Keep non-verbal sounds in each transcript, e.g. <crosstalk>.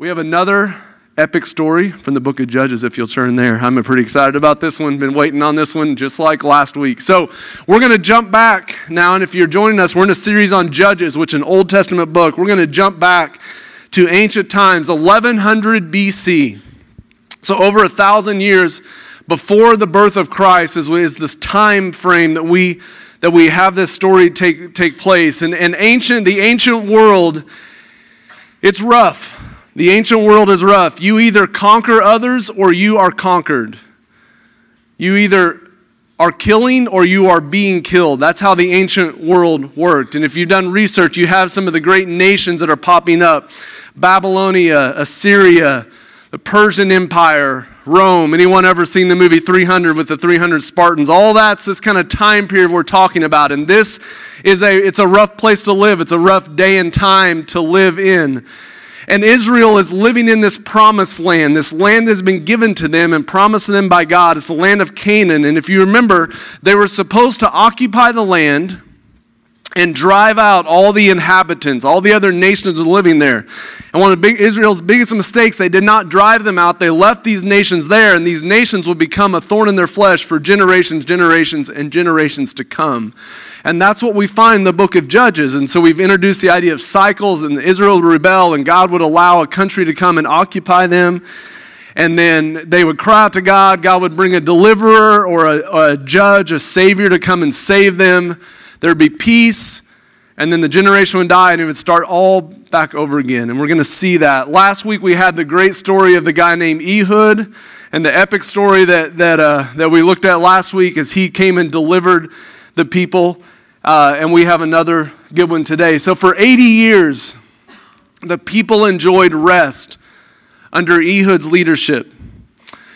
We have another epic story from the book of Judges, if you'll turn there. I'm pretty excited about this one. Been waiting on this one just like last week. So we're going to jump back now, and if you're joining us, we're in a series on Judges, which is an Old Testament book. We're going to jump back to ancient times, 1100 BC. So over a thousand years before the birth of Christ is, is this time frame that we that we have this story take, take place. And, and ancient, the ancient world, it's rough. The ancient world is rough. You either conquer others or you are conquered. You either are killing or you are being killed. That's how the ancient world worked. And if you've done research, you have some of the great nations that are popping up Babylonia, Assyria, the Persian Empire, Rome. Anyone ever seen the movie 300 with the 300 Spartans? All that's this kind of time period we're talking about. And this is a it's a rough place to live. It's a rough day and time to live in. And Israel is living in this promised land. This land has been given to them and promised to them by God. It's the land of Canaan. And if you remember, they were supposed to occupy the land and drive out all the inhabitants, all the other nations living there. And one of big, Israel's biggest mistakes, they did not drive them out. They left these nations there, and these nations would become a thorn in their flesh for generations, generations, and generations to come. And that's what we find in the book of Judges. And so we've introduced the idea of cycles, and Israel would rebel, and God would allow a country to come and occupy them and then they would cry out to God. God would bring a deliverer or a, a, judge, a savior to come and save them. There'd be peace, and then the generation would die, and it would start all back over again. And we're going to see that. Last week we had the great story of the guy named Ehud, and the epic story that, that, uh, that we looked at last week as he came and delivered the people. Uh, and we have another good one today. So, for 80 years, the people enjoyed rest under Ehud's leadership.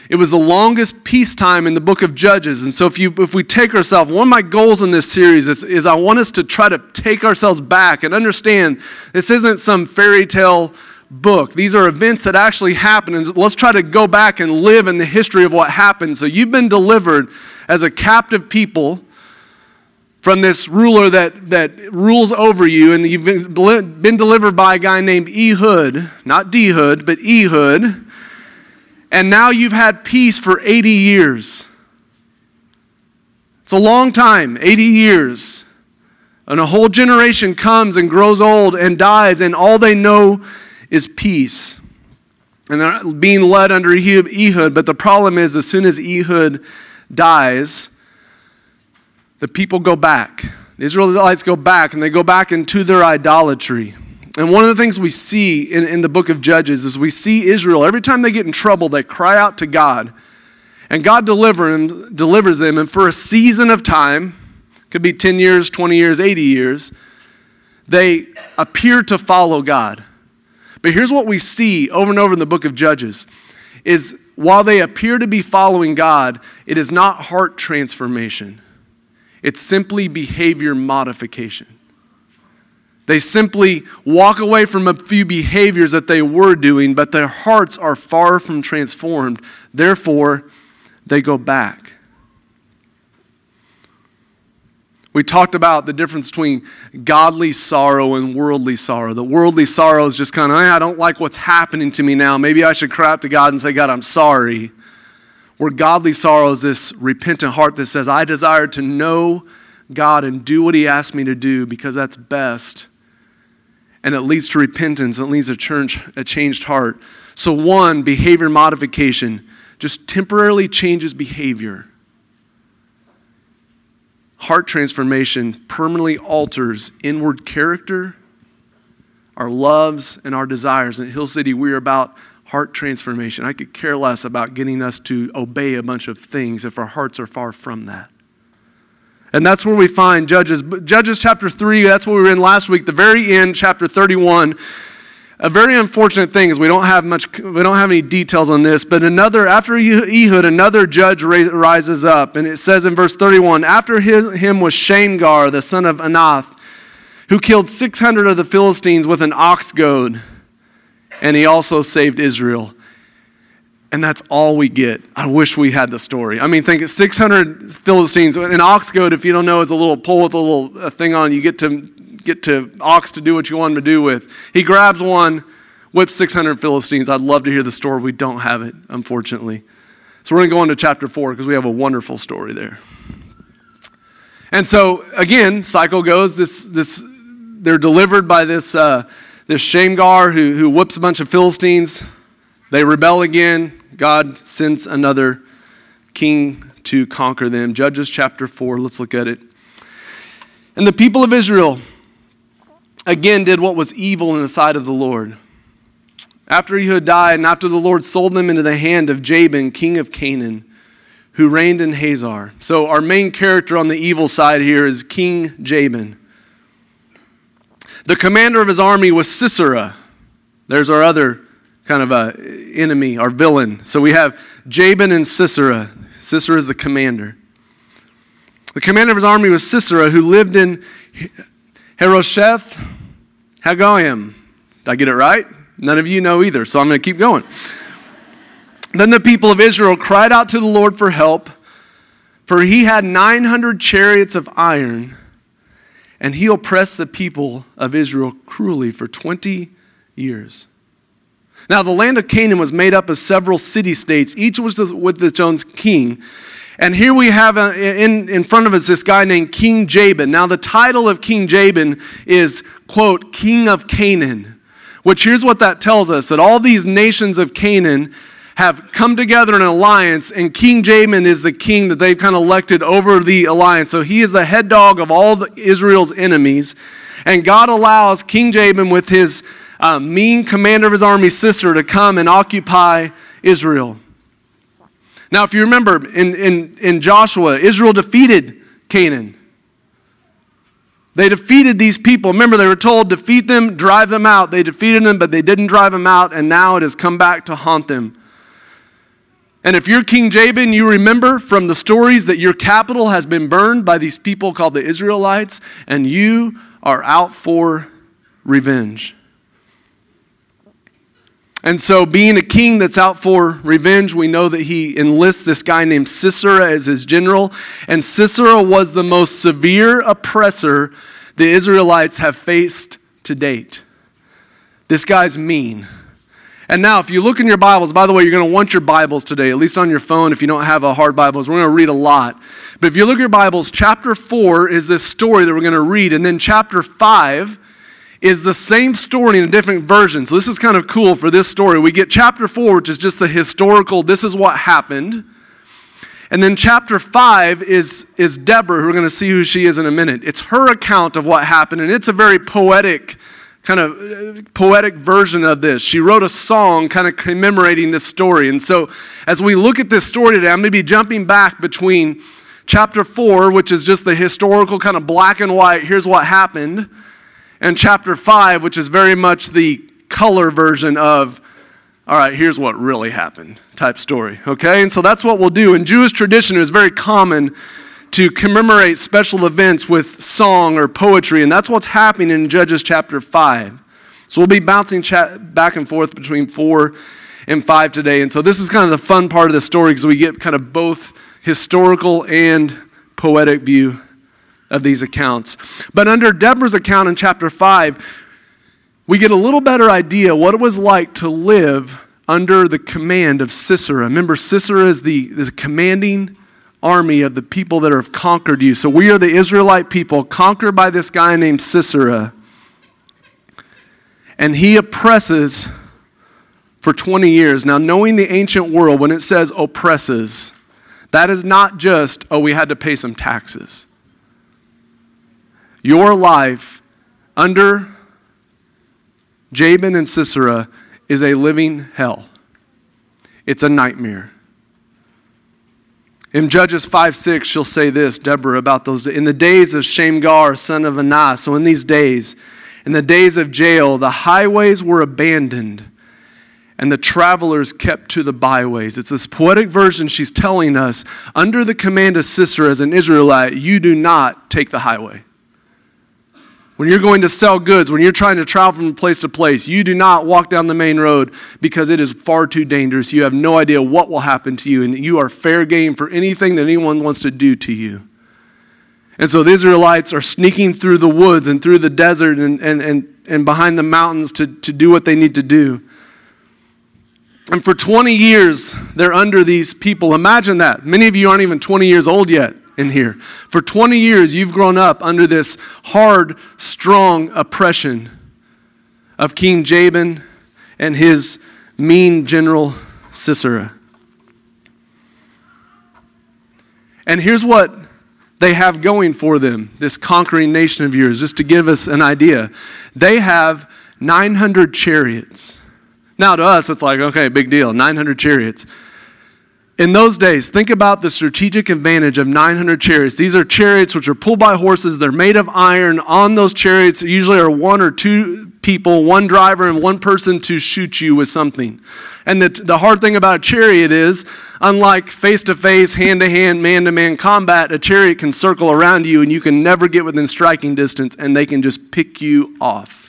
It was the longest peacetime in the book of Judges. And so, if, you, if we take ourselves, one of my goals in this series is, is I want us to try to take ourselves back and understand this isn't some fairy tale book. These are events that actually happened. And let's try to go back and live in the history of what happened. So, you've been delivered as a captive people from this ruler that, that rules over you, and you've been, been delivered by a guy named Ehud, not Dehud, but Ehud and now you've had peace for 80 years. It's a long time, 80 years. And a whole generation comes and grows old and dies, and all they know is peace. And they're being led under Ehud, but the problem is, as soon as Ehud dies, the people go back. The Israelites go back, and they go back into their idolatry. And one of the things we see in, in the book of Judges is we see Israel, every time they get in trouble, they cry out to God. And God deliver them, delivers them. And for a season of time, could be 10 years, 20 years, 80 years, they appear to follow God. But here's what we see over and over in the book of Judges is while they appear to be following God, it is not heart transformation. It's simply behavior modification. They simply walk away from a few behaviors that they were doing, but their hearts are far from transformed. Therefore, they go back. We talked about the difference between godly sorrow and worldly sorrow. The worldly sorrow is just kind of, hey, I don't like what's happening to me now. Maybe I should cry out to God and say, God, I'm sorry. Where godly sorrow is this repentant heart that says, I desire to know God and do what He asked me to do because that's best and it leads to repentance, it leads to church, a changed heart. So, one, behavior modification just temporarily changes behavior. Heart transformation permanently alters inward character, our loves, and our desires. In Hill City, we are about heart transformation. I could care less about getting us to obey a bunch of things if our hearts are far from that. And that's where we find Judges. Judges chapter 3, that's what we were in last week, the very end, chapter 31. A very unfortunate thing is we don't have much, we don't have any details on this, but another, after Ehud, another judge rises up. And it says in verse 31 After him was Shamgar, the son of Anath, who killed 600 of the Philistines with an ox goad, and he also saved Israel and that's all we get. I wish we had the story. I mean, think 600 Philistines. An ox goad, if you don't know, is a little pole with a little thing on. You get to get to ox to do what you want him to do with. He grabs one whipped 600 Philistines. I'd love to hear the story. We don't have it, unfortunately. So we're going to go into chapter 4 because we have a wonderful story there. And so, again, cycle goes. This, this, they're delivered by this, uh, this Shamgar who, who whoops a bunch of Philistines. They rebel again. God sends another king to conquer them. Judges chapter 4, let's look at it. And the people of Israel again did what was evil in the sight of the Lord. After Ehud died, and after the Lord sold them into the hand of Jabin, king of Canaan, who reigned in Hazor. So, our main character on the evil side here is King Jabin. The commander of his army was Sisera. There's our other kind of a enemy, our villain. So we have Jabin and Sisera. Sisera is the commander. The commander of his army was Sisera, who lived in Harosheth Hagoyim. Did I get it right? None of you know either, so I'm going to keep going. Then the people of Israel cried out to the Lord for help, for he had 900 chariots of iron, and he oppressed the people of Israel cruelly for 20 years. Now, the land of Canaan was made up of several city states, each was with its own king. And here we have a, in, in front of us this guy named King Jabin. Now, the title of King Jabin is, quote, King of Canaan, which here's what that tells us that all these nations of Canaan have come together in an alliance, and King Jabin is the king that they've kind of elected over the alliance. So he is the head dog of all Israel's enemies. And God allows King Jabin with his uh, mean commander of his army, Sisera, to come and occupy Israel. Now, if you remember in, in, in Joshua, Israel defeated Canaan. They defeated these people. Remember, they were told, defeat them, drive them out. They defeated them, but they didn't drive them out, and now it has come back to haunt them. And if you're King Jabin, you remember from the stories that your capital has been burned by these people called the Israelites, and you are out for revenge. And so, being a king that's out for revenge, we know that he enlists this guy named Sisera as his general. And Sisera was the most severe oppressor the Israelites have faced to date. This guy's mean. And now, if you look in your Bibles, by the way, you're going to want your Bibles today, at least on your phone if you don't have a hard Bibles. We're going to read a lot. But if you look at your Bibles, chapter 4 is this story that we're going to read. And then chapter 5 is the same story in a different version. So this is kind of cool for this story. We get chapter 4, which is just the historical, this is what happened. And then chapter 5 is, is Deborah, who we're going to see who she is in a minute. It's her account of what happened, and it's a very poetic kind of uh, poetic version of this. She wrote a song kind of commemorating this story. And so, as we look at this story today, I'm going to be jumping back between chapter 4, which is just the historical kind of black and white, here's what happened, and chapter 5, which is very much the color version of, all right, here's what really happened type story. Okay? And so that's what we'll do. In Jewish tradition, it was very common to commemorate special events with song or poetry, and that's what's happening in Judges chapter 5. So we'll be bouncing back and forth between 4 and 5 today. And so this is kind of the fun part of the story because we get kind of both historical and poetic view of these accounts. But under Deborah's account in chapter 5, we get a little better idea what it was like to live under the command of Sisera. Remember, Sisera is the, the commanding army of the people that have conquered you. So we are the Israelite people conquered by this guy named Sisera. And he oppresses for 20 years. Now, knowing the ancient world, when it says oppresses, that is not just, oh, we had to pay some taxes. Your life under Jabin and Sisera is a living hell. It's a nightmare. In Judges 5 6, she'll say this, Deborah, about those. In the days of Shamgar, son of Anath, so in these days, in the days of Jael, the highways were abandoned and the travelers kept to the byways. It's this poetic version she's telling us under the command of Sisera as an Israelite, you do not take the highway. When you're going to sell goods, when you're trying to travel from place to place, you do not walk down the main road because it is far too dangerous. You have no idea what will happen to you, and you are fair game for anything that anyone wants to do to you. And so the Israelites are sneaking through the woods and through the desert and, and, and and behind the mountains to, to do what they need to do. And for 20 years, they're under these people. Imagine that. Many of you aren't even 20 years old yet in here. For 20 years, you've grown up under this hard, strong oppression of King Jabin and his mean general Sisera. And here's what they have going for them, this conquering nation of yours, just to give us an idea. They have 900 chariots. Now, to us, it's like, okay, big deal, 900 chariots. In those days, think about the strategic advantage of 900 chariots. These are chariots which are pulled by horses. They're made of iron. On those chariots, usually are one or two people, one driver, and one person to shoot you with something. And the, the hard thing about a chariot is, unlike face to face, hand to hand, man to man combat, a chariot can circle around you and you can never get within striking distance and they can just pick you off.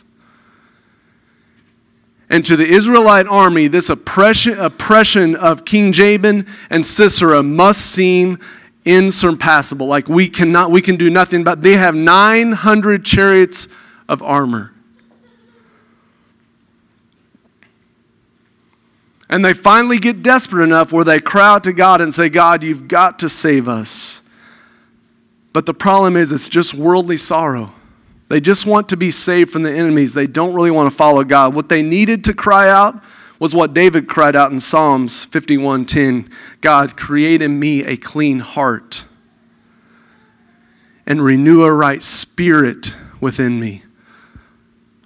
And to the Israelite army, this oppression, oppression of King Jabin and Sisera must seem insurpassable. Like we cannot, we can do nothing but they have 900 chariots of armor. And they finally get desperate enough where they cry out to God and say, God, you've got to save us. But the problem is, it's just worldly sorrow. They just want to be saved from the enemies. They don't really want to follow God. What they needed to cry out was what David cried out in Psalms 51:10. God, create in me a clean heart and renew a right spirit within me.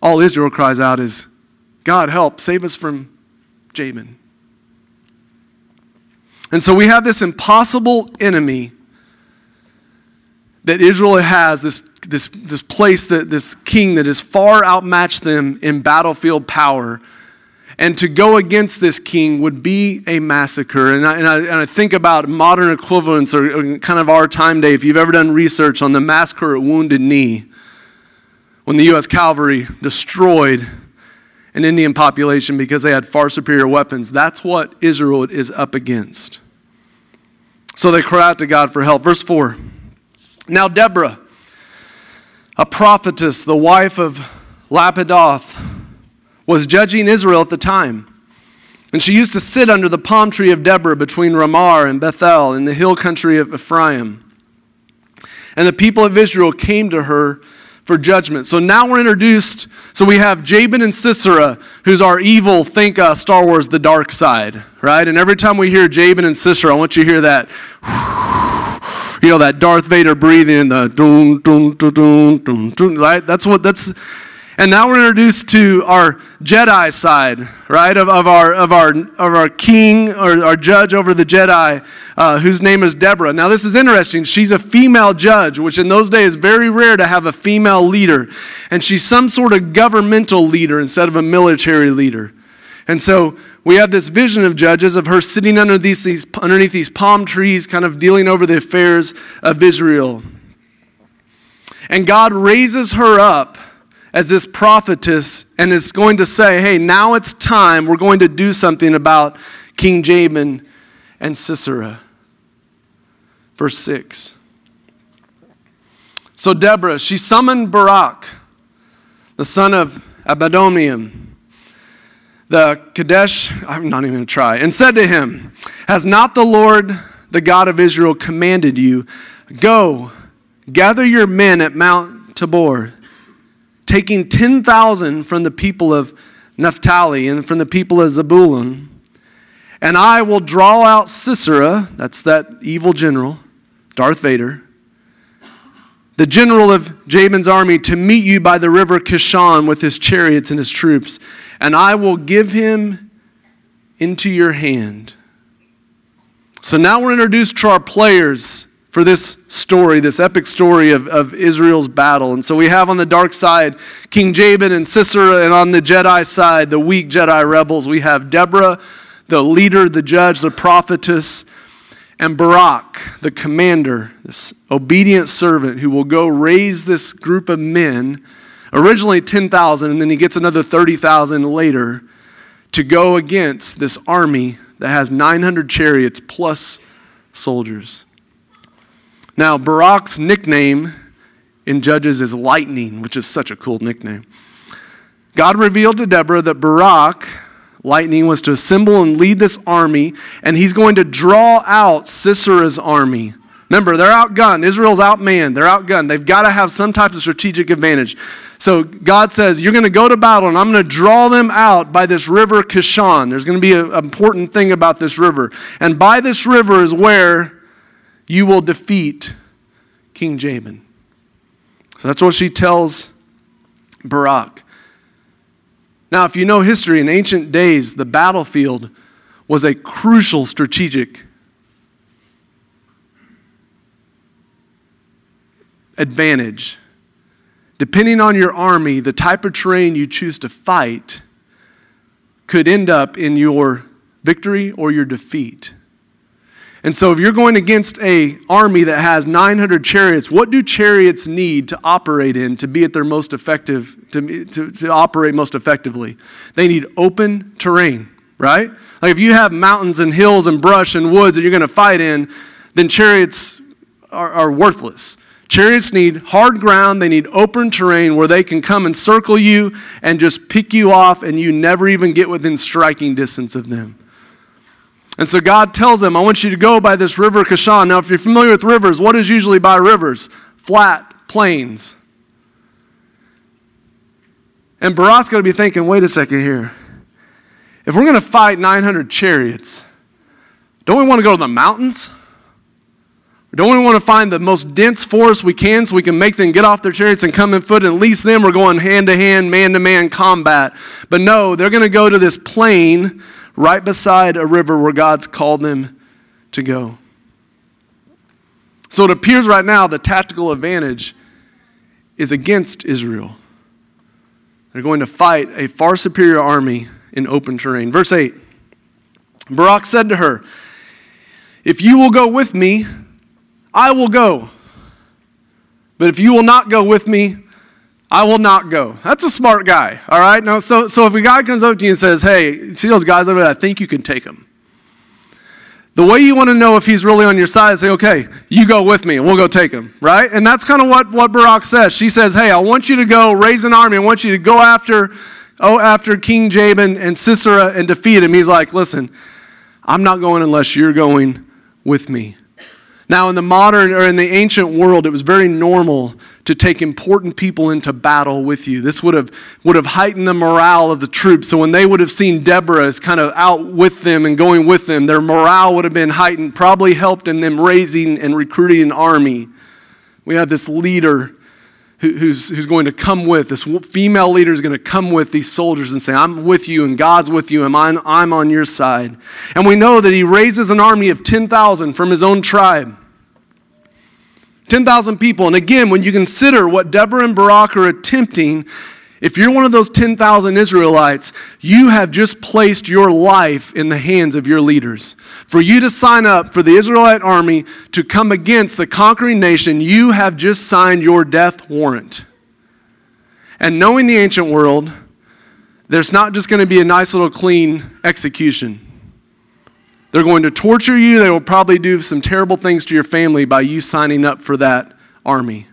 All Israel cries out is, God, help, save us from Jabin. And so we have this impossible enemy that Israel has, this this, this place, that, this king that has far outmatched them in battlefield power. And to go against this king would be a massacre. And I, and I, and I think about modern equivalents or, or kind of our time day. If you've ever done research on the massacre at Wounded Knee, when the U.S. cavalry destroyed an Indian population because they had far superior weapons, that's what Israel is up against. So they cry out to God for help. Verse 4 Now, Deborah a prophetess, the wife of Lapidoth, was judging Israel at the time. And she used to sit under the palm tree of Deborah between Ramah and Bethel in the hill country of Ephraim. And the people of Israel came to her for judgment. So now we're introduced. So we have Jabin and Sisera, who's our evil, think uh, Star Wars, the dark side, right? And every time we hear Jabin and Sisera, I want you to hear that you know, that Darth Vader breathing, the dun, dun, dun, dun, dun, dun, right? That's what, that's, and now we're introduced to our Jedi side, right, of, of, our, of, our, of our king or our judge over the Jedi, uh, whose name is Deborah. Now, this is interesting. She's a female judge, which in those days is very rare to have a female leader. And she's some sort of governmental leader instead of a military leader. And so we have this vision of Judges of her sitting under these, these, underneath these palm trees, kind of dealing over the affairs of Israel. And God raises her up as this prophetess and is going to say, hey, now it's time. We're going to do something about King Jabin and Sisera. Verse 6. So Deborah, she summoned Barak, the son of Abidomiam the Kadesh, I'm not even going to try, and said to him, Has not the Lord, the God of Israel, commanded you, Go, gather your men at Mount Tabor, taking 10,000 from the people of Naphtali and from the people of Zebulun, and I will draw out Sisera, that's that evil general, Darth Vader, the general of Jabin's army, to meet you by the river Kishon with his chariots and his troops and I will give him into your hand. So now we're introduced to our players for this story, this epic story of, of Israel's battle. And so we have on the dark side King Jabin and Sisera, and on the Jedi side, the weak Jedi rebels, we have Deborah, the leader, the judge, the prophetess, and Barak, the commander, this obedient servant who will go raise this group of men Originally 10,000, and then he gets another 30,000 later to go against this army that has 900 chariots plus soldiers. Now, Barak's nickname in Judges is Lightning, which is such a cool nickname. God revealed to Deborah that Barak, lightning, was to assemble and lead this army, and he's going to draw out Sisera's army. Remember, they're outgunned. Israel's outmanned. They're outgunned. They've got to have some type of strategic advantage. So God says, You're going to go to battle, and I'm going to draw them out by this river Kishon. There's going to be an important thing about this river. And by this river is where you will defeat King Jabin. So that's what she tells Barak. Now, if you know history, in ancient days, the battlefield was a crucial strategic advantage. Depending on your army, the type of terrain you choose to fight could end up in your victory or your defeat. And so if you're going against a army that has 900 chariots, what do chariots need to operate in to be at their most effective to, to, to operate most effectively? They need open terrain, right? Like if you have mountains and hills and brush and woods that you're going to fight in, then chariots are, are worthless. Chariots need hard ground, they need open terrain where they can come and circle you and just pick you off, and you never even get within striking distance of them. And so God tells them, I want you to go by this river Kishon. Now, if you're familiar with rivers, what is usually by rivers? Flat plains. And Barak's going to be thinking, wait a second here. If we're going to fight 900 chariots, don't we want to go to the mountains? Don't we want to find the most dense forest we can so we can make them get off their chariots and come in foot and at least them we're going hand to hand, man to man combat. But no, they're going to go to this plain right beside a river where God's called them to go. So it appears right now the tactical advantage is against Israel. They're going to fight a far superior army in open terrain. Verse 8 Barak said to her, If you will go with me, I will go. But if you will not go with me, I will not go. That's a smart guy, all right? Now, so, so if a guy comes up to you and says, hey, see those guys over there? I think you can take them. The way you want to know if he's really on your side is say, okay, you go with me and we'll go take him, right? And that's kind of what, what Barak says. She says, hey, I want you to go raise an army. I want you to go after, oh, after King Jabin and Sisera and defeat him. He's like, listen, I'm not going unless you're going with me. Now, in the modern or in the ancient world, it was very normal to take important people into battle with you. This would have, would have heightened the morale of the troops. So when they would have seen Deborah as kind of out with them and going with them, their morale would have been heightened, probably helped in them raising and recruiting an army. We have this leader who's, who's going to come with, this female leader is going to come with these soldiers and say, I'm with you and God's with you and I'm, I'm on your side. And we know that he raises an army of 10,000 from his own tribe. 10,000 people. And again, when you consider what Deborah and Barak are attempting, if you're one of those 10,000 Israelites, you have just placed your life in the hands of your leaders. For you to sign up for the Israelite army to come against the conquering nation, you have just signed your death warrant. And knowing the ancient world, there's not just going to be a nice little clean execution. They're going to torture you. They will probably do some terrible things to your family by you signing up for that army.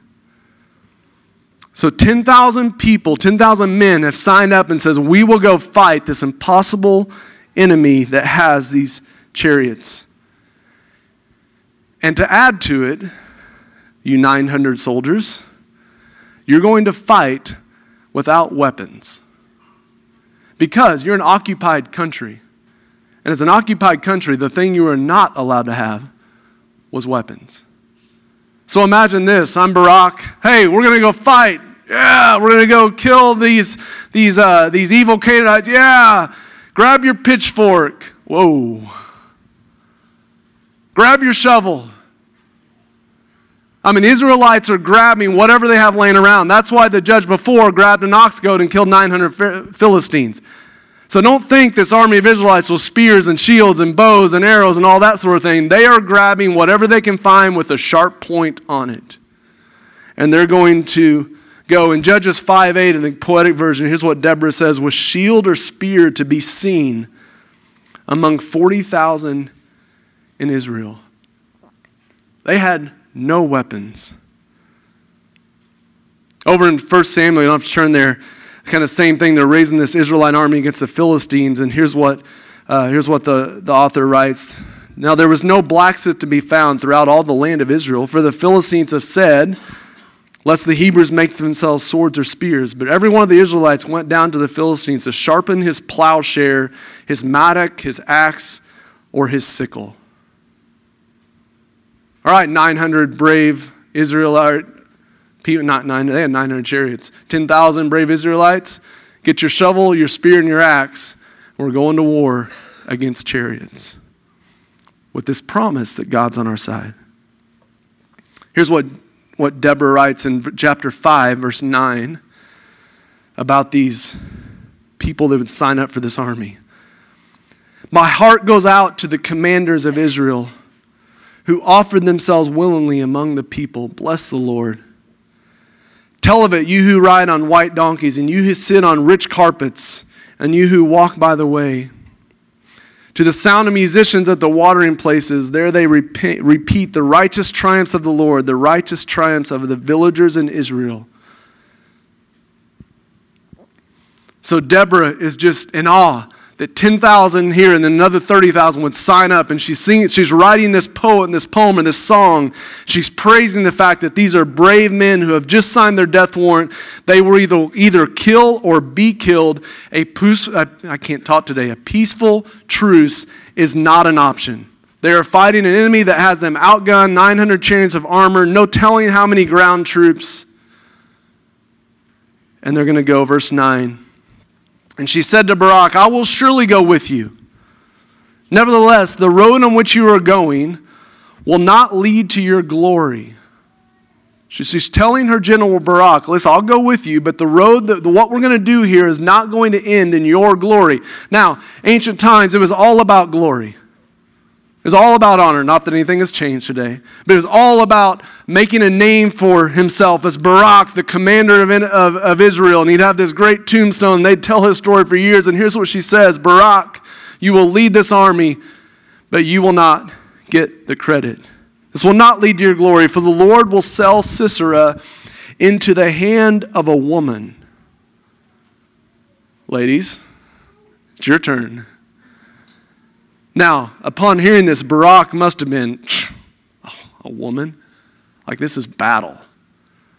So 10,000 people, 10,000 men have signed up and says, "We will go fight this impossible enemy that has these chariots." And to add to it, you 900 soldiers, you're going to fight without weapons. Because you're an occupied country. And as an occupied country, the thing you were not allowed to have was weapons. So imagine this I'm Barak. Hey, we're going to go fight. Yeah, we're going to go kill these, these, uh, these evil Canaanites. Yeah, grab your pitchfork. Whoa. Grab your shovel. I mean, Israelites are grabbing whatever they have laying around. That's why the judge before grabbed an ox goad and killed 900 Philistines. So don't think this army of Israelites with spears and shields and bows and arrows and all that sort of thing. They are grabbing whatever they can find with a sharp point on it. And they're going to go. In Judges 5 8, in the poetic version, here's what Deborah says Was shield or spear to be seen among 40,000 in Israel? They had no weapons. Over in 1 Samuel, you don't have to turn there. Kind of same thing. They're raising this Israelite army against the Philistines, and here's what, uh, here's what the, the author writes. Now there was no blacksmith to be found throughout all the land of Israel, for the Philistines have said, lest the Hebrews make themselves swords or spears. But every one of the Israelites went down to the Philistines to sharpen his plowshare, his mattock, his axe, or his sickle. All right, 900 brave Israelite not nine, they had 900 chariots, 10,000 brave Israelites. Get your shovel, your spear, and your axe. We're going to war against chariots with this promise that God's on our side. Here's what what Deborah writes in chapter 5, verse 9, about these people that would sign up for this army. My heart goes out to the commanders of Israel who offered themselves willingly among the people. Bless the Lord. Tell of it, you who ride on white donkeys, and you who sit on rich carpets, and you who walk by the way. To the sound of musicians at the watering places, there they repeat the righteous triumphs of the Lord, the righteous triumphs of the villagers in Israel. So Deborah is just in awe that 10,000 here and then another 30,000 would sign up. And she's singing, she's writing this poem, this poem and this song. She's praising the fact that these are brave men who have just signed their death warrant. They were either, either kill or be killed. A, I can't talk today. A peaceful truce is not an option. They are fighting an enemy that has them outgunned, 900 chariots of armor, no telling how many ground troops. And they're going to go, verse 9. And she said to Barak, I will surely go with you. Nevertheless, the road on which you are going will not lead to your glory. She's telling her general Barak, listen, I'll go with you, but the road, that, what we're going to do here is not going to end in your glory. Now, ancient times, it was all about glory. It was all about honor. Not that anything has changed today, but it was all about making a name for himself as Barak, the commander of, of, of Israel. And he'd have this great tombstone. They'd tell his story for years. And here's what she says Barak, you will lead this army, but you will not get the credit. This will not lead to your glory, for the Lord will sell Sisera into the hand of a woman. Ladies, it's your turn. Now, upon hearing this, Barak must have been a woman. Like, this is battle.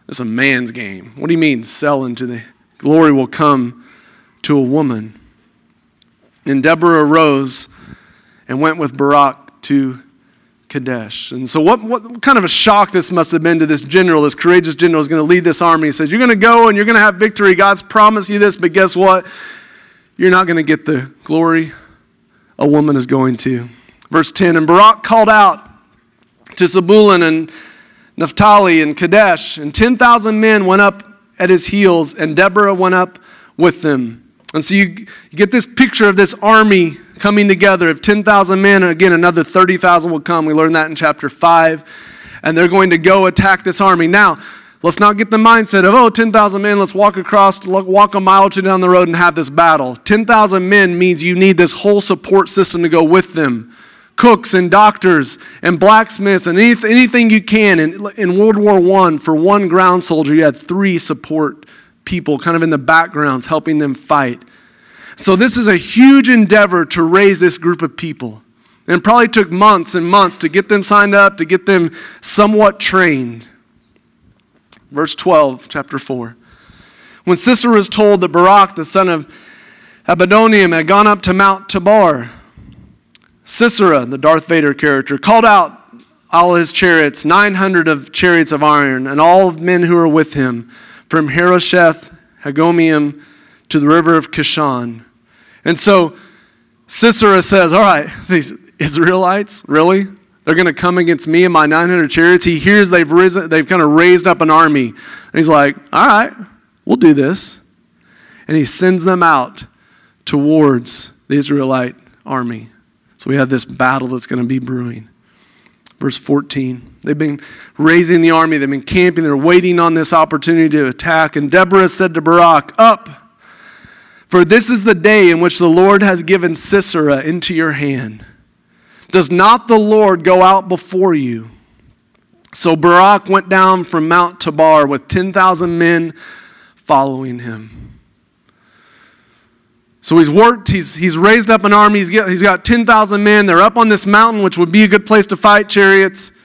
Is a man's game. What do you mean, sell into the glory will come to a woman? And Deborah arose and went with Barak to Kadesh. And so, what, what kind of a shock this must have been to this general, this courageous general is going to lead this army. He says, You're going to go and you're going to have victory. God's promised you this, but guess what? You're not going to get the glory a woman is going to. Verse 10 And Barak called out to Zebulun and Naphtali and Kadesh, and 10,000 men went up at his heels, and Deborah went up with them. And so you, you get this picture of this army coming together of 10,000 men, and again, another 30,000 will come. We learned that in chapter 5. And they're going to go attack this army. Now, Let's not get the mindset of, oh, 10,000 men, let's walk across, walk a mile or two down the road and have this battle. 10,000 men means you need this whole support system to go with them. Cooks and doctors and blacksmiths and anything you can. In, in World War I, for one ground soldier, you had three support people kind of in the backgrounds helping them fight. So this is a huge endeavor to raise this group of people. And probably took months and months to get them signed up, to get them somewhat trained. Verse 12, chapter 4. When Sisera was told that Barak, the son of Abinoam, had gone up to Mount Tabor, Sisera, the Darth Vader character, called out all his chariots, 900 of chariots of iron, and all of men who were with him, from Harosheth, Hagomeim, to the river of Kishon. And so Sisera says, All right, <laughs> these Israelites, really? They're going to come against me and my 900 chariots. He hears they've risen, they've kind of raised up an army. And he's like, all right, we'll do this. And he sends them out towards the Israelite army. So we have this battle that's going to be brewing. Verse 14. They've been raising the army, they've been camping, they're waiting on this opportunity to attack. And Deborah said to Barak, Up, for this is the day in which the Lord has given Sisera into your hand. Does not the Lord go out before you? So Barak went down from Mount Tabor with 10,000 men following him. So he's worked, he's, he's raised up an army, he's, get, he's got 10,000 men. They're up on this mountain, which would be a good place to fight chariots.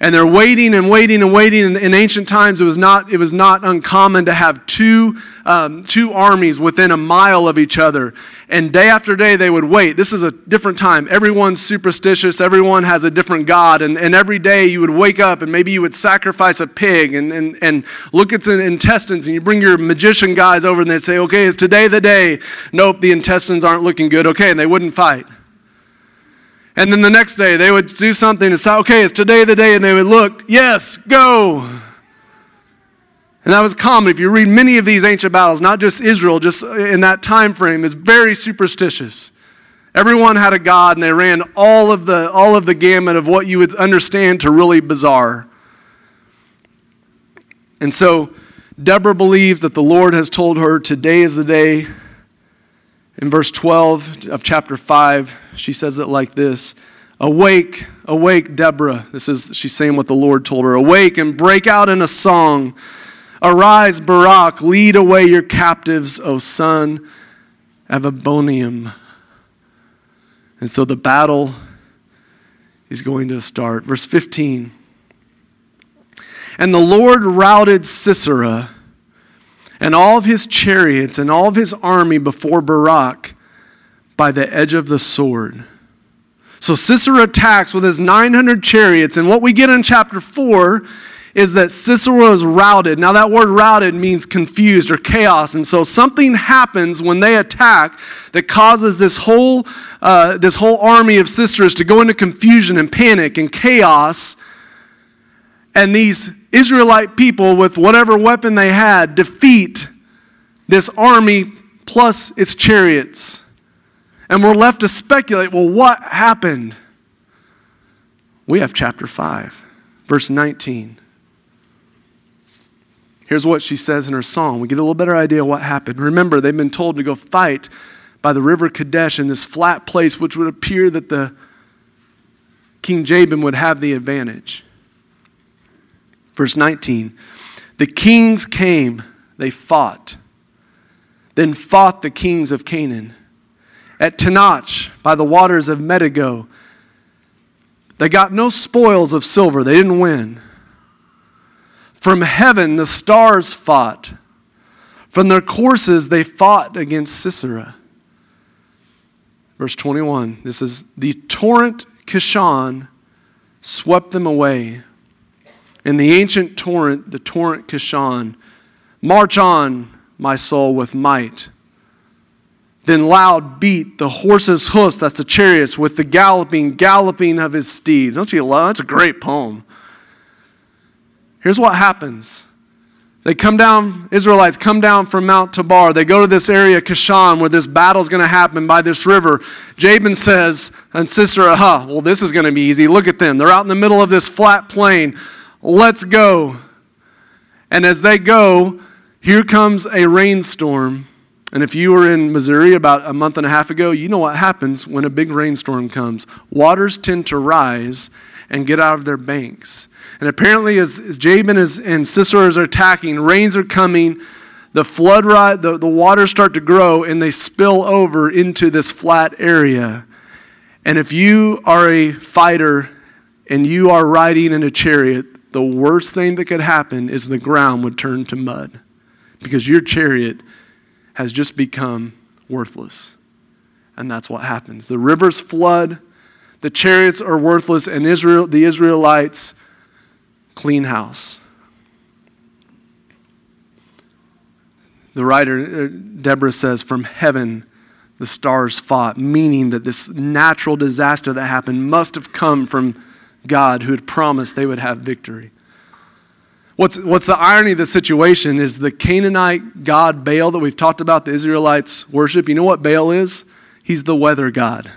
And they're waiting and waiting and waiting. In, in ancient times, it was not, it was not uncommon to have two, um, two armies within a mile of each other. And day after day, they would wait. This is a different time. Everyone's superstitious, everyone has a different God. And, and every day, you would wake up and maybe you would sacrifice a pig and, and, and look at the intestines. And you bring your magician guys over and they'd say, Okay, is today the day? Nope, the intestines aren't looking good. Okay, and they wouldn't fight. And then the next day they would do something and say, okay, it's today the day, and they would look, yes, go. And that was common. If you read many of these ancient battles, not just Israel, just in that time frame, is very superstitious. Everyone had a god, and they ran all of the all of the gamut of what you would understand to really bizarre. And so Deborah believes that the Lord has told her, Today is the day in verse 12 of chapter 5, she says it like this Awake, awake, Deborah. This is, she's saying what the Lord told her. Awake and break out in a song. Arise, Barak, lead away your captives, O son of Aboniam. And so the battle is going to start. Verse 15. And the Lord routed Sisera and all of his chariots and all of his army before Barak by the edge of the sword. So Sisera attacks with his 900 chariots, and what we get in chapter 4 is that Sisera is routed. Now, that word routed means confused or chaos, and so something happens when they attack that causes this whole, uh, this whole army of Siseras to go into confusion and panic and chaos. And these Israelite people, with whatever weapon they had, defeat this army plus its chariots. And we're left to speculate well, what happened? We have chapter 5, verse 19. Here's what she says in her song. We get a little better idea of what happened. Remember, they've been told to go fight by the river Kadesh in this flat place, which would appear that the King Jabin would have the advantage. Verse 19 The kings came, they fought, then fought the kings of Canaan. At Taanach, by the waters of Megiddo, they got no spoils of silver, they didn't win. From heaven, the stars fought. From their courses, they fought against Sisera. Verse 21 this is the torrent Kishon swept them away in the ancient torrent, the torrent Kishon. March on, my soul, with might. Then loud beat the horse's hoofs, that's the chariots, with the galloping, galloping of his steeds. Don't you love? That's a great poem. Here's what happens. They come down, Israelites come down from Mount Tabor. They go to this area, Kishon, where this battle's going to happen by this river. Jabin says, and Sisera, huh, well, this is going to be easy. Look at them. They're out in the middle of this flat plain. Let's go. And as they go, here comes a rainstorm. And if you were in Missouri about a month and a half ago, you know what happens when a big rainstorm comes. Waters tend to rise and get out of their banks. And apparently, as, as Jabin is, and Sisera are attacking, rains are coming, the flood, the, the waters start to grow, and they spill over into this flat area. And if you are a fighter and you are riding in a chariot, the worst thing that could happen is the ground would turn to mud because your chariot has just become worthless. And that's what happens. The rivers flood, the chariots are worthless, and Israel, the Israelites clean house. The writer, uh, Deborah says, From heaven the stars fought, meaning that this natural disaster that happened must have come from God who had promised they would have victory. What's, what's the irony of the situation is the Canaanite god Baal that we've talked about, the Israelites worship. You know what Baal is? He's the weather god.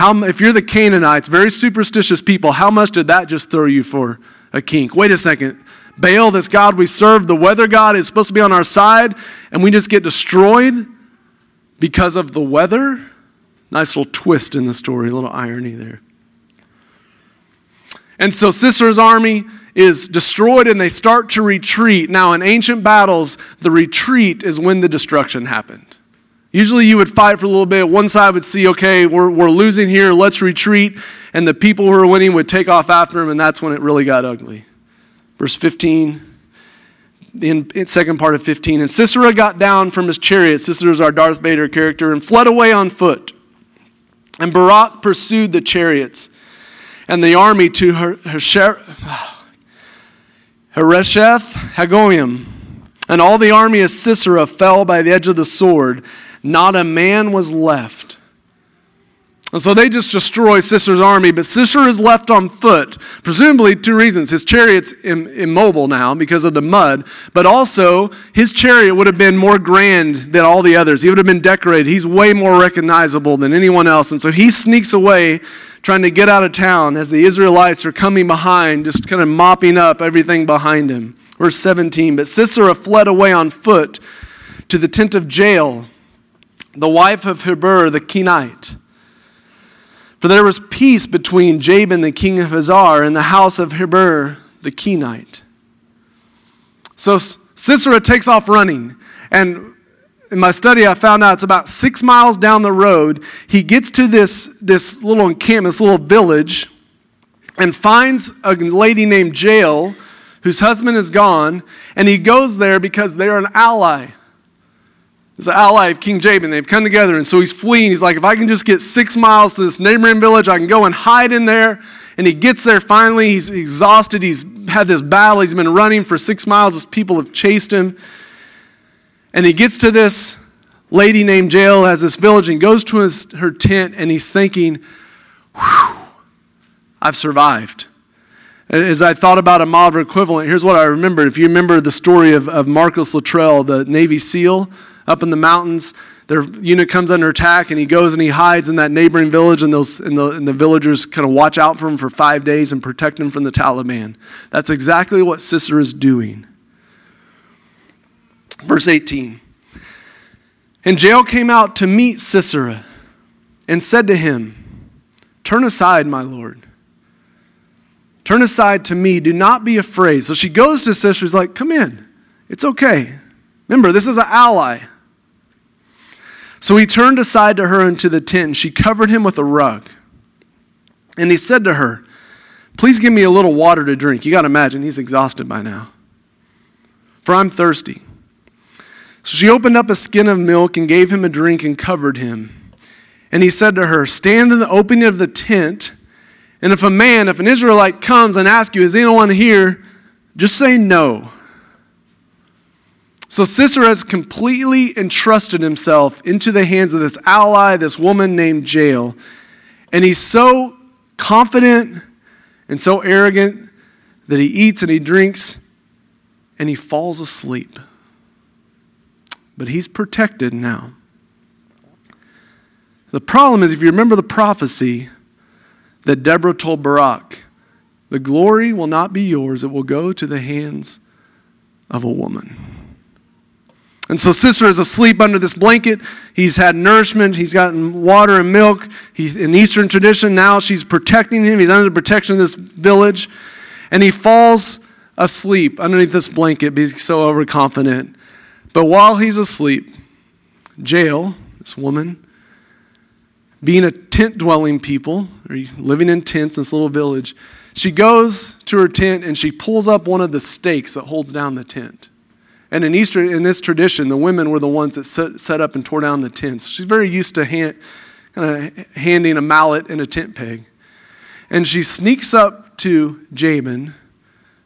How, if you're the Canaanites, very superstitious people, how much did that just throw you for a kink? Wait a second. Baal, this God we serve, the weather God, is supposed to be on our side, and we just get destroyed because of the weather? Nice little twist in the story, a little irony there. And so Sisera's army is destroyed and they start to retreat. Now, in ancient battles, the retreat is when the destruction happened. Usually you would fight for a little bit. One side would see, okay, we're, we're losing here, let's retreat. And the people who are winning would take off after him, and that's when it really got ugly. Verse 15, in, in second part of 15. And Sisera got down from his chariot, Sisera is our Darth Vader character, and fled away on foot. And Barak pursued the chariots and the army to <sighs> Heresheth Hagoyim. And all the army of Sisera fell by the edge of the sword. Not a man was left. And so they just destroy Sisera's army, but Sisera is left on foot. Presumably, two reasons. His chariot's immobile now because of the mud, but also his chariot would have been more grand than all the others. He would have been decorated. He's way more recognizable than anyone else. And so he sneaks away, trying to get out of town as the Israelites are coming behind, just kind of mopping up everything behind him. Verse 17 But Sisera fled away on foot to the tent of Jael, the wife of Heber the Kenite. For there was peace between Jabin the king of Hazor and the house of Heber the Kenite. So Sisera takes off running. And in my study, I found out it's about six miles down the road. He gets to this, this little encampment, this little village, and finds a lady named Jael whose husband is gone. And he goes there because they're an ally is an ally of King Jabin. They've come together, and so he's fleeing. He's like, if I can just get six miles to this neighboring village, I can go and hide in there. And he gets there finally. He's exhausted. He's had this battle. He's been running for six miles as people have chased him. And he gets to this lady named Jael, has this village, and goes to his, her tent, and he's thinking, whew, I've survived. As I thought about a modern equivalent, here's what I remember. If you remember the story of, of Marcus Luttrell, the Navy SEAL, up in the mountains. Their unit comes under attack, and he goes and he hides in that neighboring village, and, those, and, the, and the villagers kind of watch out for him for five days and protect him from the Taliban. That's exactly what Sisera is doing. Verse 18 And Jael came out to meet Sisera and said to him, Turn aside, my lord. Turn aside to me. Do not be afraid. So she goes to Sisera. She's like, Come in. It's okay. Remember, this is an ally. So he turned aside to her into the tent, and she covered him with a rug. And he said to her, Please give me a little water to drink. You got to imagine, he's exhausted by now. For I'm thirsty. So she opened up a skin of milk and gave him a drink and covered him. And he said to her, Stand in the opening of the tent, and if a man, if an Israelite comes and asks you, Is anyone here? just say no. So Sisera has completely entrusted himself into the hands of this ally, this woman named Jael. And he's so confident and so arrogant that he eats and he drinks and he falls asleep. But he's protected now. The problem is, if you remember the prophecy that Deborah told Barak, the glory will not be yours, it will go to the hands of a woman. And so Sisera is asleep under this blanket. He's had nourishment. He's gotten water and milk. He's in Eastern tradition. Now she's protecting him. He's under the protection of this village. And he falls asleep underneath this blanket he's so overconfident. But while he's asleep, Jael, this woman, being a tent dwelling people, or living in tents in this little village, she goes to her tent and she pulls up one of the stakes that holds down the tent. And in Easter, in this tradition, the women were the ones that set, set up and tore down the tents. She's very used to hand, kind of handing a mallet and a tent peg. And she sneaks up to Jabin,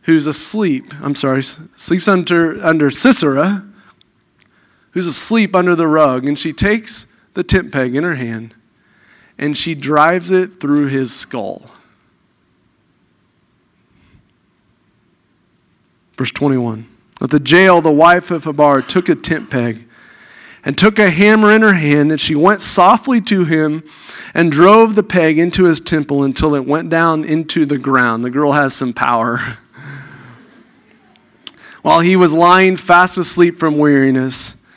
who's asleep. I'm sorry, sleeps under, under Sisera, who's asleep under the rug. And she takes the tent peg in her hand and she drives it through his skull. Verse 21. But the Jael, the wife of Heber, took a tent peg and took a hammer in her hand, and she went softly to him and drove the peg into his temple until it went down into the ground. The girl has some power. <laughs> While he was lying fast asleep from weariness,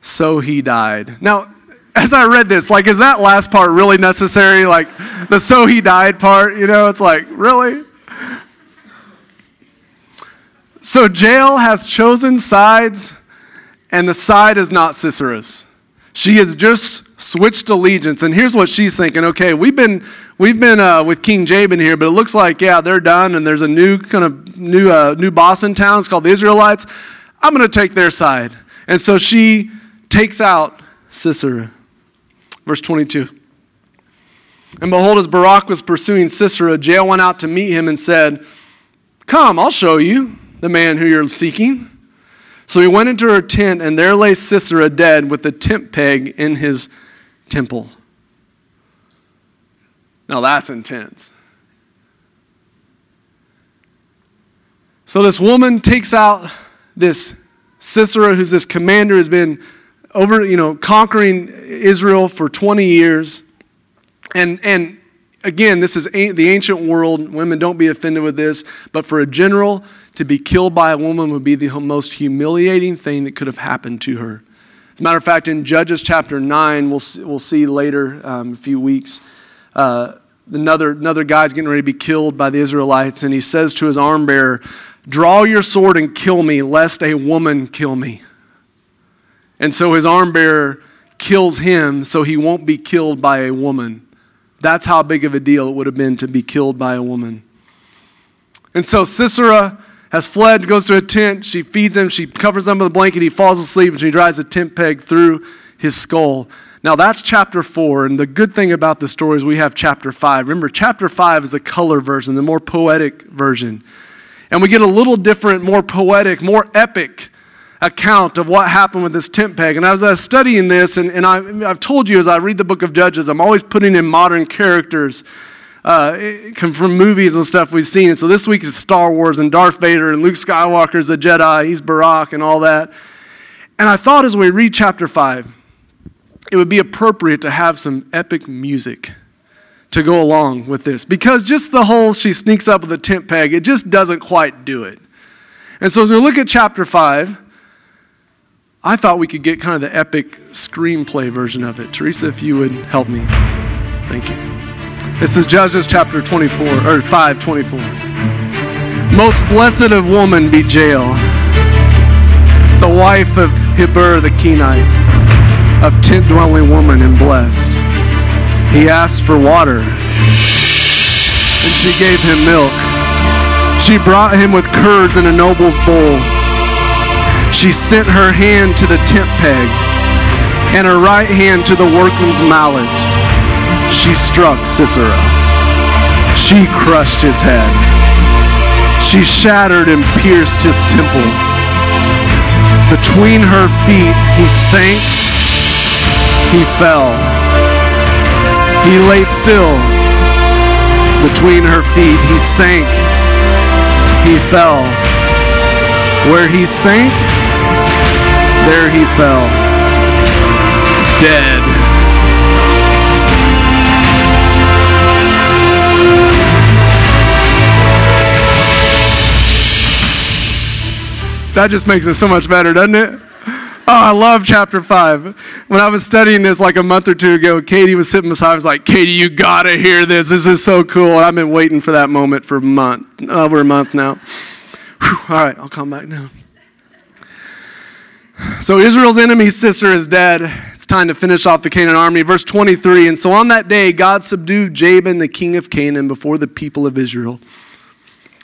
so he died. Now, as I read this, like, is that last part really necessary? Like, the so he died part, you know, it's like, really? So Jael has chosen sides, and the side is not Sisera's. She has just switched allegiance, and here's what she's thinking: Okay, we've been we've been uh, with King Jabin here, but it looks like yeah they're done, and there's a new kind of new uh, new boss in town. It's called the Israelites. I'm going to take their side, and so she takes out Sisera. Verse 22. And behold, as Barak was pursuing Sisera, Jael went out to meet him and said, Come, I'll show you the man who you're seeking. So he went into her tent, and there lay Sisera dead with the tent peg in his temple. Now that's intense. So this woman takes out this Sisera, who's this commander, has been over, you know, conquering Israel for 20 years. And, and again, this is the ancient world. Women, don't be offended with this. But for a general to be killed by a woman would be the most humiliating thing that could have happened to her. As a matter of fact, in Judges chapter 9, we'll, we'll see later, um, a few weeks, uh, another, another guy's getting ready to be killed by the Israelites, and he says to his arm bearer, Draw your sword and kill me, lest a woman kill me. And so his arm bearer kills him so he won't be killed by a woman. That's how big of a deal it would have been to be killed by a woman. And so Sisera has fled, goes to a tent. She feeds him. She covers him with a blanket. He falls asleep, and she drives a tent peg through his skull. Now, that's chapter four. And the good thing about the story is we have chapter five. Remember, chapter five is the color version, the more poetic version. And we get a little different, more poetic, more epic account of what happened with this tent peg. And as I was studying this, and, and I, have told you as I read the book of Judges, I'm always putting in modern characters uh, from movies and stuff we've seen. And so this week is Star Wars and Darth Vader and Luke Skywalker's a Jedi, he's Barak and all that. And I thought as we read chapter 5, it would be appropriate to have some epic music to go along with this because just the whole she sneaks up with a tent peg, it just doesn't quite do it. And so as we look at chapter 5, I thought we could get kind of the epic screenplay version of it. Teresa, if you would help me. Thank you. This is Judges chapter 24, or 5 24. Most blessed of woman be Jael, the wife of Heber the Kenite, of tent dwelling woman and blessed. He asked for water, and she gave him milk. She brought him with curds in a noble's bowl. She sent her hand to the tent peg, and her right hand to the workman's mallet. She struck Sisera. She crushed his head. She shattered and pierced his temple. Between her feet, he sank, he fell. He lay still between her feet. He sank. He fell. Where he sank, there he fell. Dead. That just makes it so much better, doesn't it? Oh, I love chapter five. When I was studying this like a month or two ago, Katie was sitting beside me. I was like, Katie, you gotta hear this. This is so cool. I've been waiting for that moment for a month, over a month now. Whew. All right, I'll come back now. So Israel's enemy Sisera is dead. It's time to finish off the Canaan army. Verse 23 And so on that day, God subdued Jabin, the king of Canaan, before the people of Israel.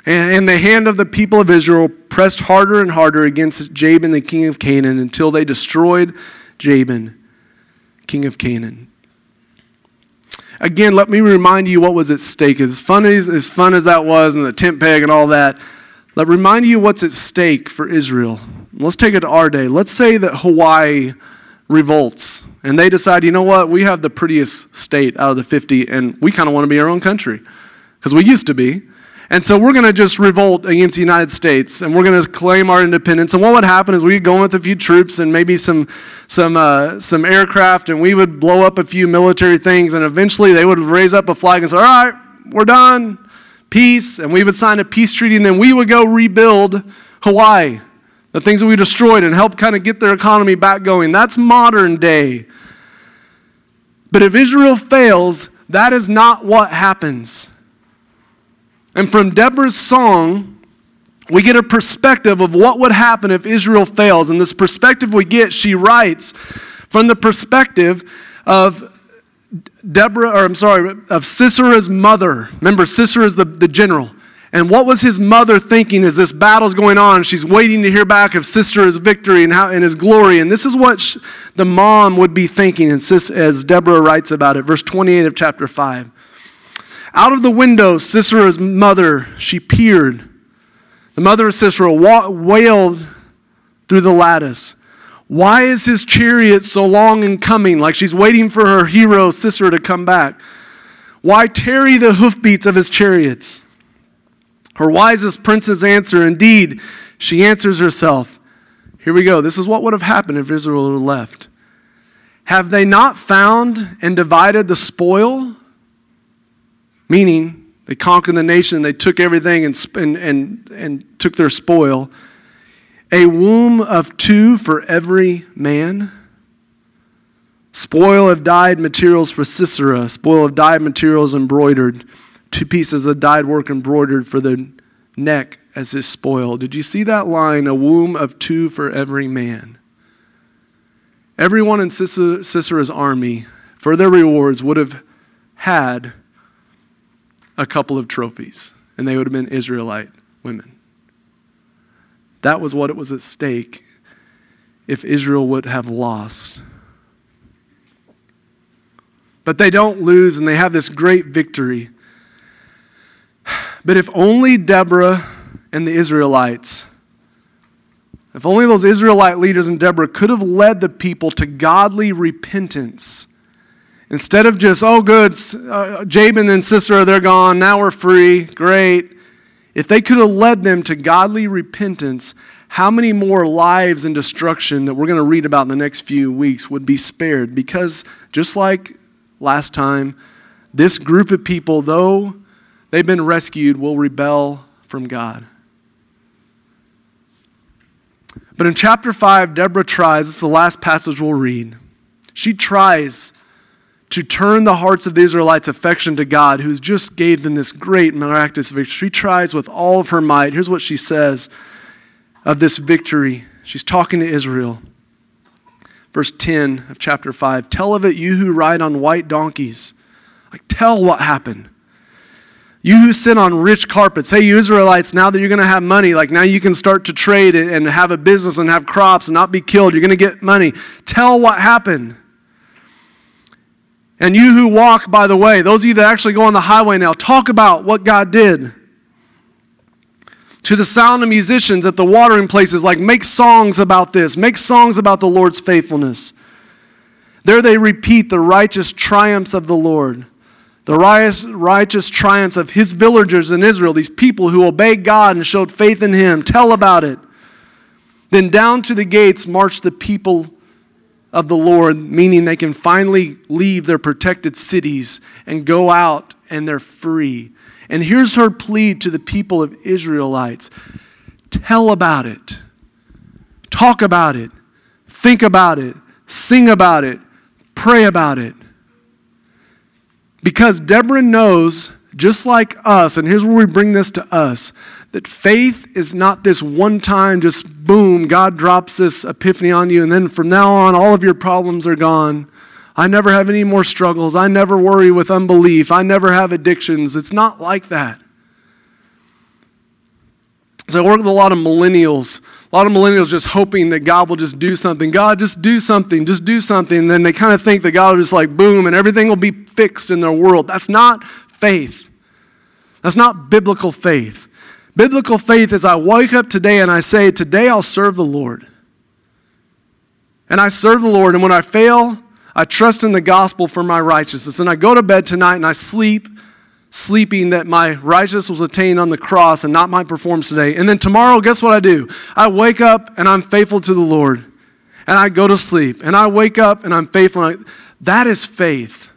And the hand of the people of Israel pressed harder and harder against Jabin, the king of Canaan, until they destroyed Jabin, king of Canaan. Again, let me remind you what was at stake. As fun as, as fun as that was, and the tent peg and all that, let remind you what's at stake for Israel. Let's take it to our day. Let's say that Hawaii revolts and they decide, you know what, we have the prettiest state out of the 50 and we kind of want to be our own country because we used to be. And so we're going to just revolt against the United States and we're going to claim our independence. And what would happen is we'd go in with a few troops and maybe some, some, uh, some aircraft and we would blow up a few military things. And eventually they would raise up a flag and say, All right, we're done. Peace. And we would sign a peace treaty and then we would go rebuild Hawaii, the things that we destroyed, and help kind of get their economy back going. That's modern day. But if Israel fails, that is not what happens. And from Deborah's song, we get a perspective of what would happen if Israel fails. And this perspective we get, she writes, from the perspective of Deborah, or I'm sorry, of Sisera's mother. Remember, Sisera is the, the general. And what was his mother thinking as this battle's going on? She's waiting to hear back of Sisera's victory and, how, and his glory. And this is what she, the mom would be thinking as Deborah writes about it. Verse 28 of chapter 5. Out of the window, Sisera's mother, she peered. The mother of Sisera wailed through the lattice. Why is his chariot so long in coming? Like she's waiting for her hero, Sisera, to come back. Why tarry the hoofbeats of his chariots? Her wisest princes answer, indeed, she answers herself. Here we go. This is what would have happened if Israel had left. Have they not found and divided the spoil? Meaning, they conquered the nation, they took everything and, and, and, and took their spoil. A womb of two for every man. Spoil of dyed materials for Sisera, spoil of dyed materials embroidered two pieces of dyed work embroidered for the neck as his spoil. Did you see that line? A womb of two for every man. Everyone in Sisera's army, for their rewards, would have had a couple of trophies, and they would have been Israelite women. That was what it was at stake if Israel would have lost. But they don't lose, and they have this great victory. But if only Deborah and the Israelites, if only those Israelite leaders and Deborah could have led the people to godly repentance, instead of just, oh, good, uh, Jabin and Sisera, they're gone, now we're free, great. If they could have led them to godly repentance, how many more lives and destruction that we're going to read about in the next few weeks would be spared? Because just like last time, this group of people, though they've been rescued will rebel from God. But in chapter 5, Deborah tries, this is the last passage we'll read. She tries to turn the hearts of the Israelites' affection to God, who's just gave them this great miraculous victory. She tries with all of her might. Here's what she says of this victory. She's talking to Israel. Verse 10 of chapter 5 Tell of it, you who ride on white donkeys. Like, tell what happened. You who sit on rich carpets, hey, you Israelites, now that you're going to have money, like now you can start to trade and have a business and have crops and not be killed. You're going to get money. Tell what happened. And you who walk by the way, those of you that actually go on the highway now, talk about what God did. To the sound of musicians at the watering places, like make songs about this, make songs about the Lord's faithfulness. There they repeat the righteous triumphs of the Lord the righteous triumphs of his villagers in Israel, these people who obeyed God and showed faith in him. Tell about it. Then down to the gates marched the people of the Lord, meaning they can finally leave their protected cities and go out and they're free. And here's her plea to the people of Israelites. Tell about it, talk about it, think about it, sing about it, pray about it. Because Deborah knows, just like us, and here's where we bring this to us, that faith is not this one time, just boom, God drops this epiphany on you, and then from now on, all of your problems are gone. I never have any more struggles. I never worry with unbelief. I never have addictions. It's not like that. So I work with a lot of millennials. A lot of millennials just hoping that God will just do something. God, just do something. Just do something. And then they kind of think that God will just like boom and everything will be fixed in their world. That's not faith. That's not biblical faith. Biblical faith is I wake up today and I say, Today I'll serve the Lord. And I serve the Lord. And when I fail, I trust in the gospel for my righteousness. And I go to bed tonight and I sleep sleeping that my righteousness was attained on the cross and not my performance today. And then tomorrow, guess what I do? I wake up and I'm faithful to the Lord. And I go to sleep. And I wake up and I'm faithful. That is faith.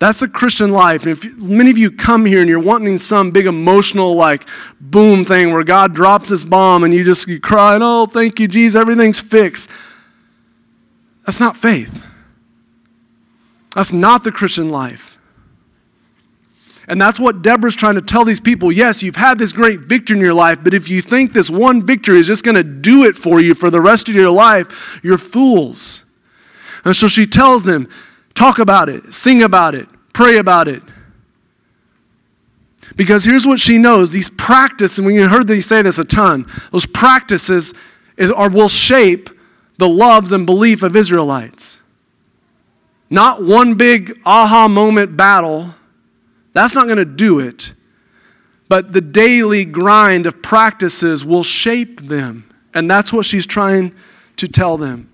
That's a Christian life. And if many of you come here and you're wanting some big emotional, like, boom thing where God drops this bomb and you just you cry, oh, thank you, Jesus, everything's fixed. That's not faith. That's not the Christian life. And that's what Deborah's trying to tell these people. Yes, you've had this great victory in your life, but if you think this one victory is just going to do it for you for the rest of your life, you're fools. And so she tells them, talk about it, sing about it, pray about it. Because here's what she knows these practices, and we heard that he say this a ton, those practices is, are, will shape the loves and belief of Israelites. Not one big aha moment battle, that's not going to do it. But the daily grind of practices will shape them. And that's what she's trying to tell them.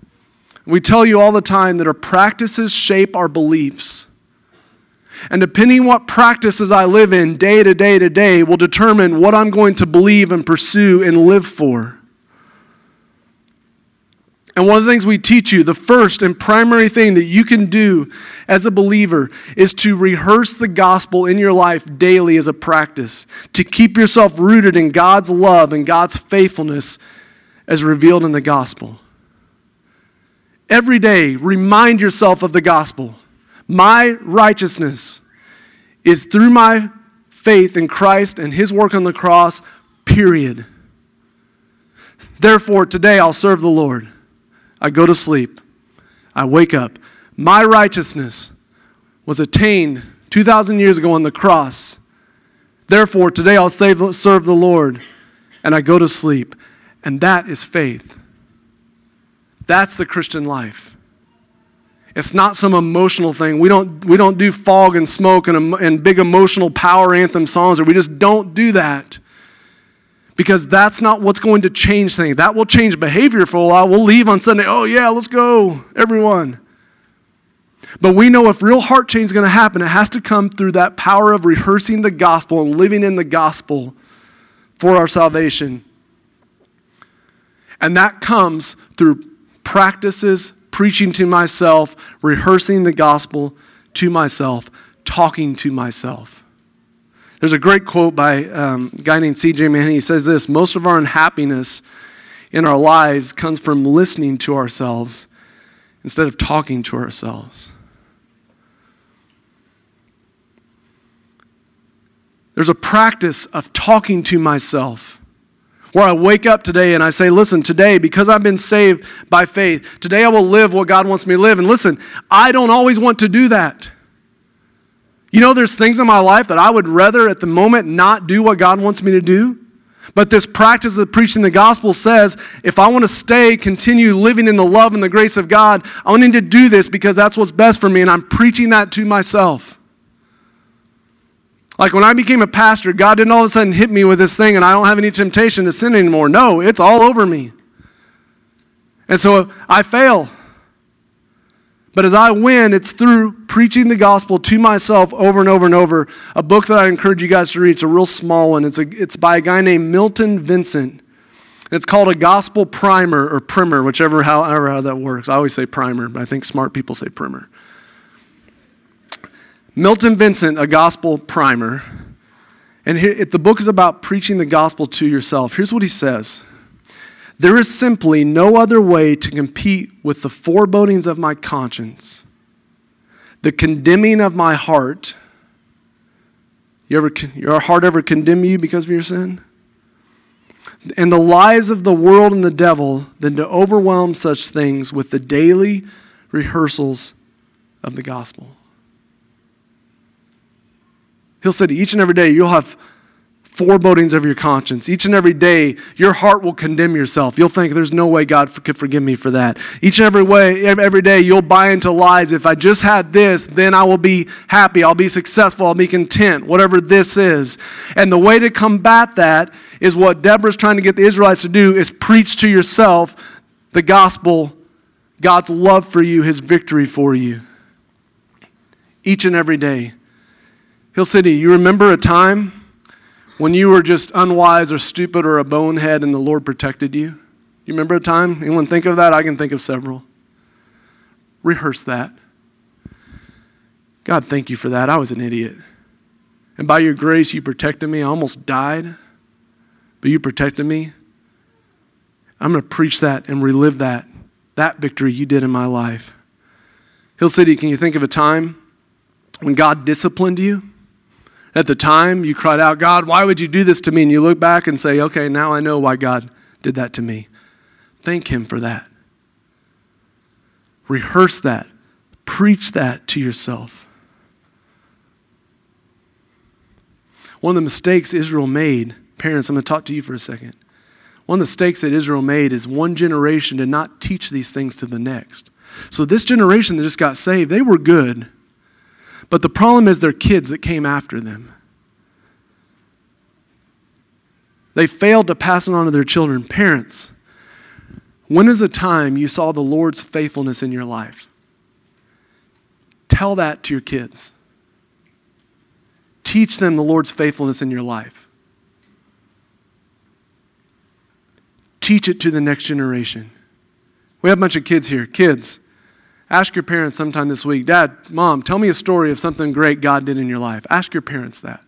We tell you all the time that our practices shape our beliefs. And depending what practices I live in day to day to day will determine what I'm going to believe and pursue and live for. And one of the things we teach you, the first and primary thing that you can do as a believer is to rehearse the gospel in your life daily as a practice, to keep yourself rooted in God's love and God's faithfulness as revealed in the gospel. Every day, remind yourself of the gospel. My righteousness is through my faith in Christ and his work on the cross, period. Therefore, today I'll serve the Lord. I go to sleep. I wake up. My righteousness was attained 2,000 years ago on the cross. Therefore, today I'll save, serve the Lord. And I go to sleep. And that is faith. That's the Christian life. It's not some emotional thing. We don't, we don't do fog and smoke and, and big emotional power anthem songs, or we just don't do that. Because that's not what's going to change things. That will change behavior for a while. We'll leave on Sunday, oh, yeah, let's go, everyone. But we know if real heart change is going to happen, it has to come through that power of rehearsing the gospel and living in the gospel for our salvation. And that comes through practices preaching to myself, rehearsing the gospel to myself, talking to myself. There's a great quote by um, a guy named C.J. Manning. He says this Most of our unhappiness in our lives comes from listening to ourselves instead of talking to ourselves. There's a practice of talking to myself where I wake up today and I say, listen, today, because I've been saved by faith, today I will live what God wants me to live. And listen, I don't always want to do that. You know, there's things in my life that I would rather at the moment not do what God wants me to do. But this practice of preaching the gospel says if I want to stay, continue living in the love and the grace of God, I need to do this because that's what's best for me. And I'm preaching that to myself. Like when I became a pastor, God didn't all of a sudden hit me with this thing and I don't have any temptation to sin anymore. No, it's all over me. And so I fail. But as I win, it's through preaching the gospel to myself over and over and over. A book that I encourage you guys to read. It's a real small one. It's, a, it's by a guy named Milton Vincent. It's called a gospel primer or primer, whichever however how that works. I always say primer, but I think smart people say primer. Milton Vincent, a gospel primer. And here, the book is about preaching the gospel to yourself. Here's what he says There is simply no other way to compete with the forebodings of my conscience, the condemning of my heart. You ever, your heart ever condemn you because of your sin? And the lies of the world and the devil than to overwhelm such things with the daily rehearsals of the gospel. He'll say to each and every day, you'll have forebodings of your conscience. Each and every day, your heart will condemn yourself. You'll think there's no way God could forgive me for that. Each and every way, every day, you'll buy into lies. If I just had this, then I will be happy. I'll be successful. I'll be content. Whatever this is. And the way to combat that is what Deborah's trying to get the Israelites to do: is preach to yourself the gospel, God's love for you, His victory for you. Each and every day. Hill City, you remember a time when you were just unwise or stupid or a bonehead and the Lord protected you? You remember a time? Anyone think of that? I can think of several. Rehearse that. God, thank you for that. I was an idiot. And by your grace, you protected me. I almost died, but you protected me. I'm going to preach that and relive that, that victory you did in my life. Hill City, can you think of a time when God disciplined you? At the time, you cried out, God, why would you do this to me? And you look back and say, okay, now I know why God did that to me. Thank Him for that. Rehearse that. Preach that to yourself. One of the mistakes Israel made, parents, I'm going to talk to you for a second. One of the mistakes that Israel made is one generation did not teach these things to the next. So, this generation that just got saved, they were good. But the problem is their kids that came after them. They failed to pass it on to their children. Parents, when is a time you saw the Lord's faithfulness in your life? Tell that to your kids. Teach them the Lord's faithfulness in your life. Teach it to the next generation. We have a bunch of kids here. Kids, ask your parents sometime this week Dad, Mom, tell me a story of something great God did in your life. Ask your parents that.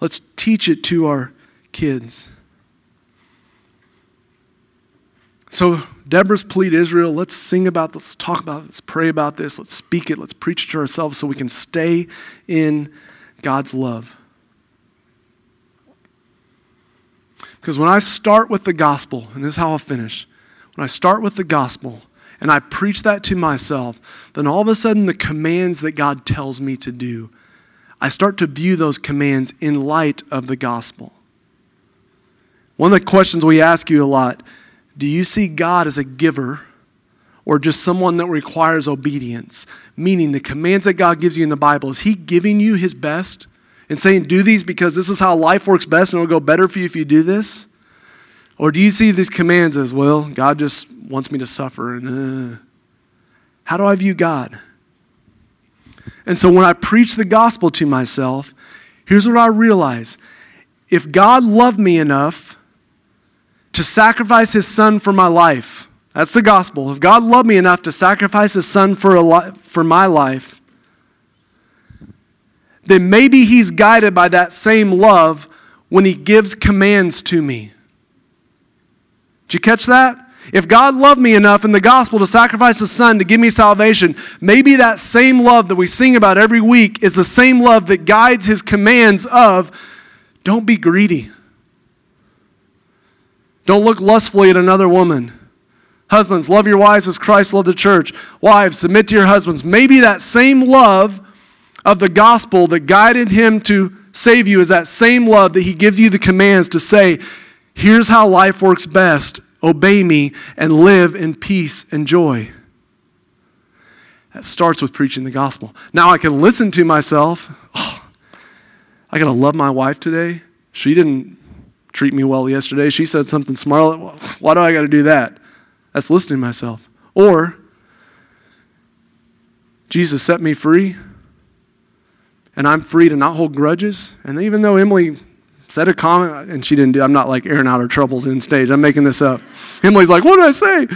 Let's teach it to our kids. So, Deborah's plea to Israel let's sing about this, let's talk about this, let's pray about this, let's speak it, let's preach it to ourselves so we can stay in God's love. Because when I start with the gospel, and this is how I'll finish, when I start with the gospel and I preach that to myself, then all of a sudden the commands that God tells me to do, I start to view those commands in light of the gospel. One of the questions we ask you a lot do you see God as a giver or just someone that requires obedience? Meaning, the commands that God gives you in the Bible, is He giving you His best and saying, do these because this is how life works best and it'll go better for you if you do this? Or do you see these commands as, well, God just wants me to suffer? And uh, how do I view God? And so when I preach the gospel to myself, here's what I realize. If God loved me enough to sacrifice his son for my life. That's the gospel. If God loved me enough to sacrifice his son for, a li- for my life, then maybe he's guided by that same love when he gives commands to me. Did you catch that? If God loved me enough in the gospel to sacrifice his son to give me salvation, maybe that same love that we sing about every week is the same love that guides his commands of don't be greedy. Don't look lustfully at another woman. Husbands, love your wives as Christ loved the church. Wives, submit to your husbands. Maybe that same love of the gospel that guided him to save you is that same love that he gives you the commands to say, here's how life works best. Obey me and live in peace and joy. That starts with preaching the gospel. Now I can listen to myself. Oh, I got to love my wife today. She didn't treat me well yesterday. She said something smart. Why do I got to do that? That's listening to myself. Or, Jesus set me free, and I'm free to not hold grudges. And even though Emily said a comment, and she didn't do, I'm not like airing out her troubles in stage. I'm making this up. Emily's like, what did I say?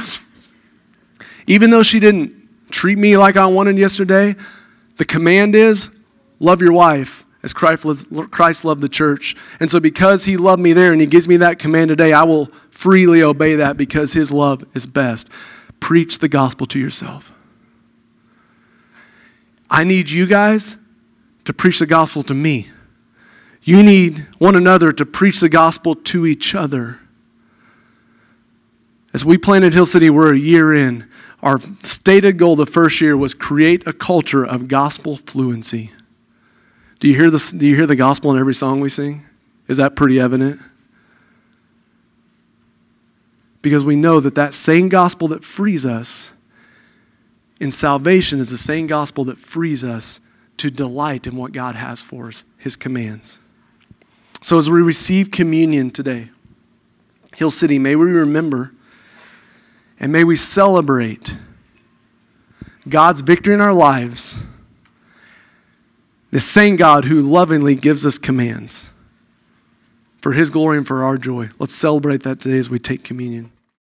Even though she didn't treat me like I wanted yesterday, the command is love your wife as Christ loved the church. And so, because He loved me there and He gives me that command today, I will freely obey that because His love is best. Preach the gospel to yourself. I need you guys to preach the gospel to me. You need one another to preach the gospel to each other. As we planted Hill City, we're a year in. Our stated goal the first year was create a culture of gospel fluency. Do you hear the, do you hear the gospel in every song we sing? Is that pretty evident? Because we know that that same gospel that frees us in salvation is the same gospel that frees us to delight in what God has for us, His commands. So as we receive communion today, Hill City, may we remember and may we celebrate God's victory in our lives the same God who lovingly gives us commands for his glory and for our joy. Let's celebrate that today as we take communion.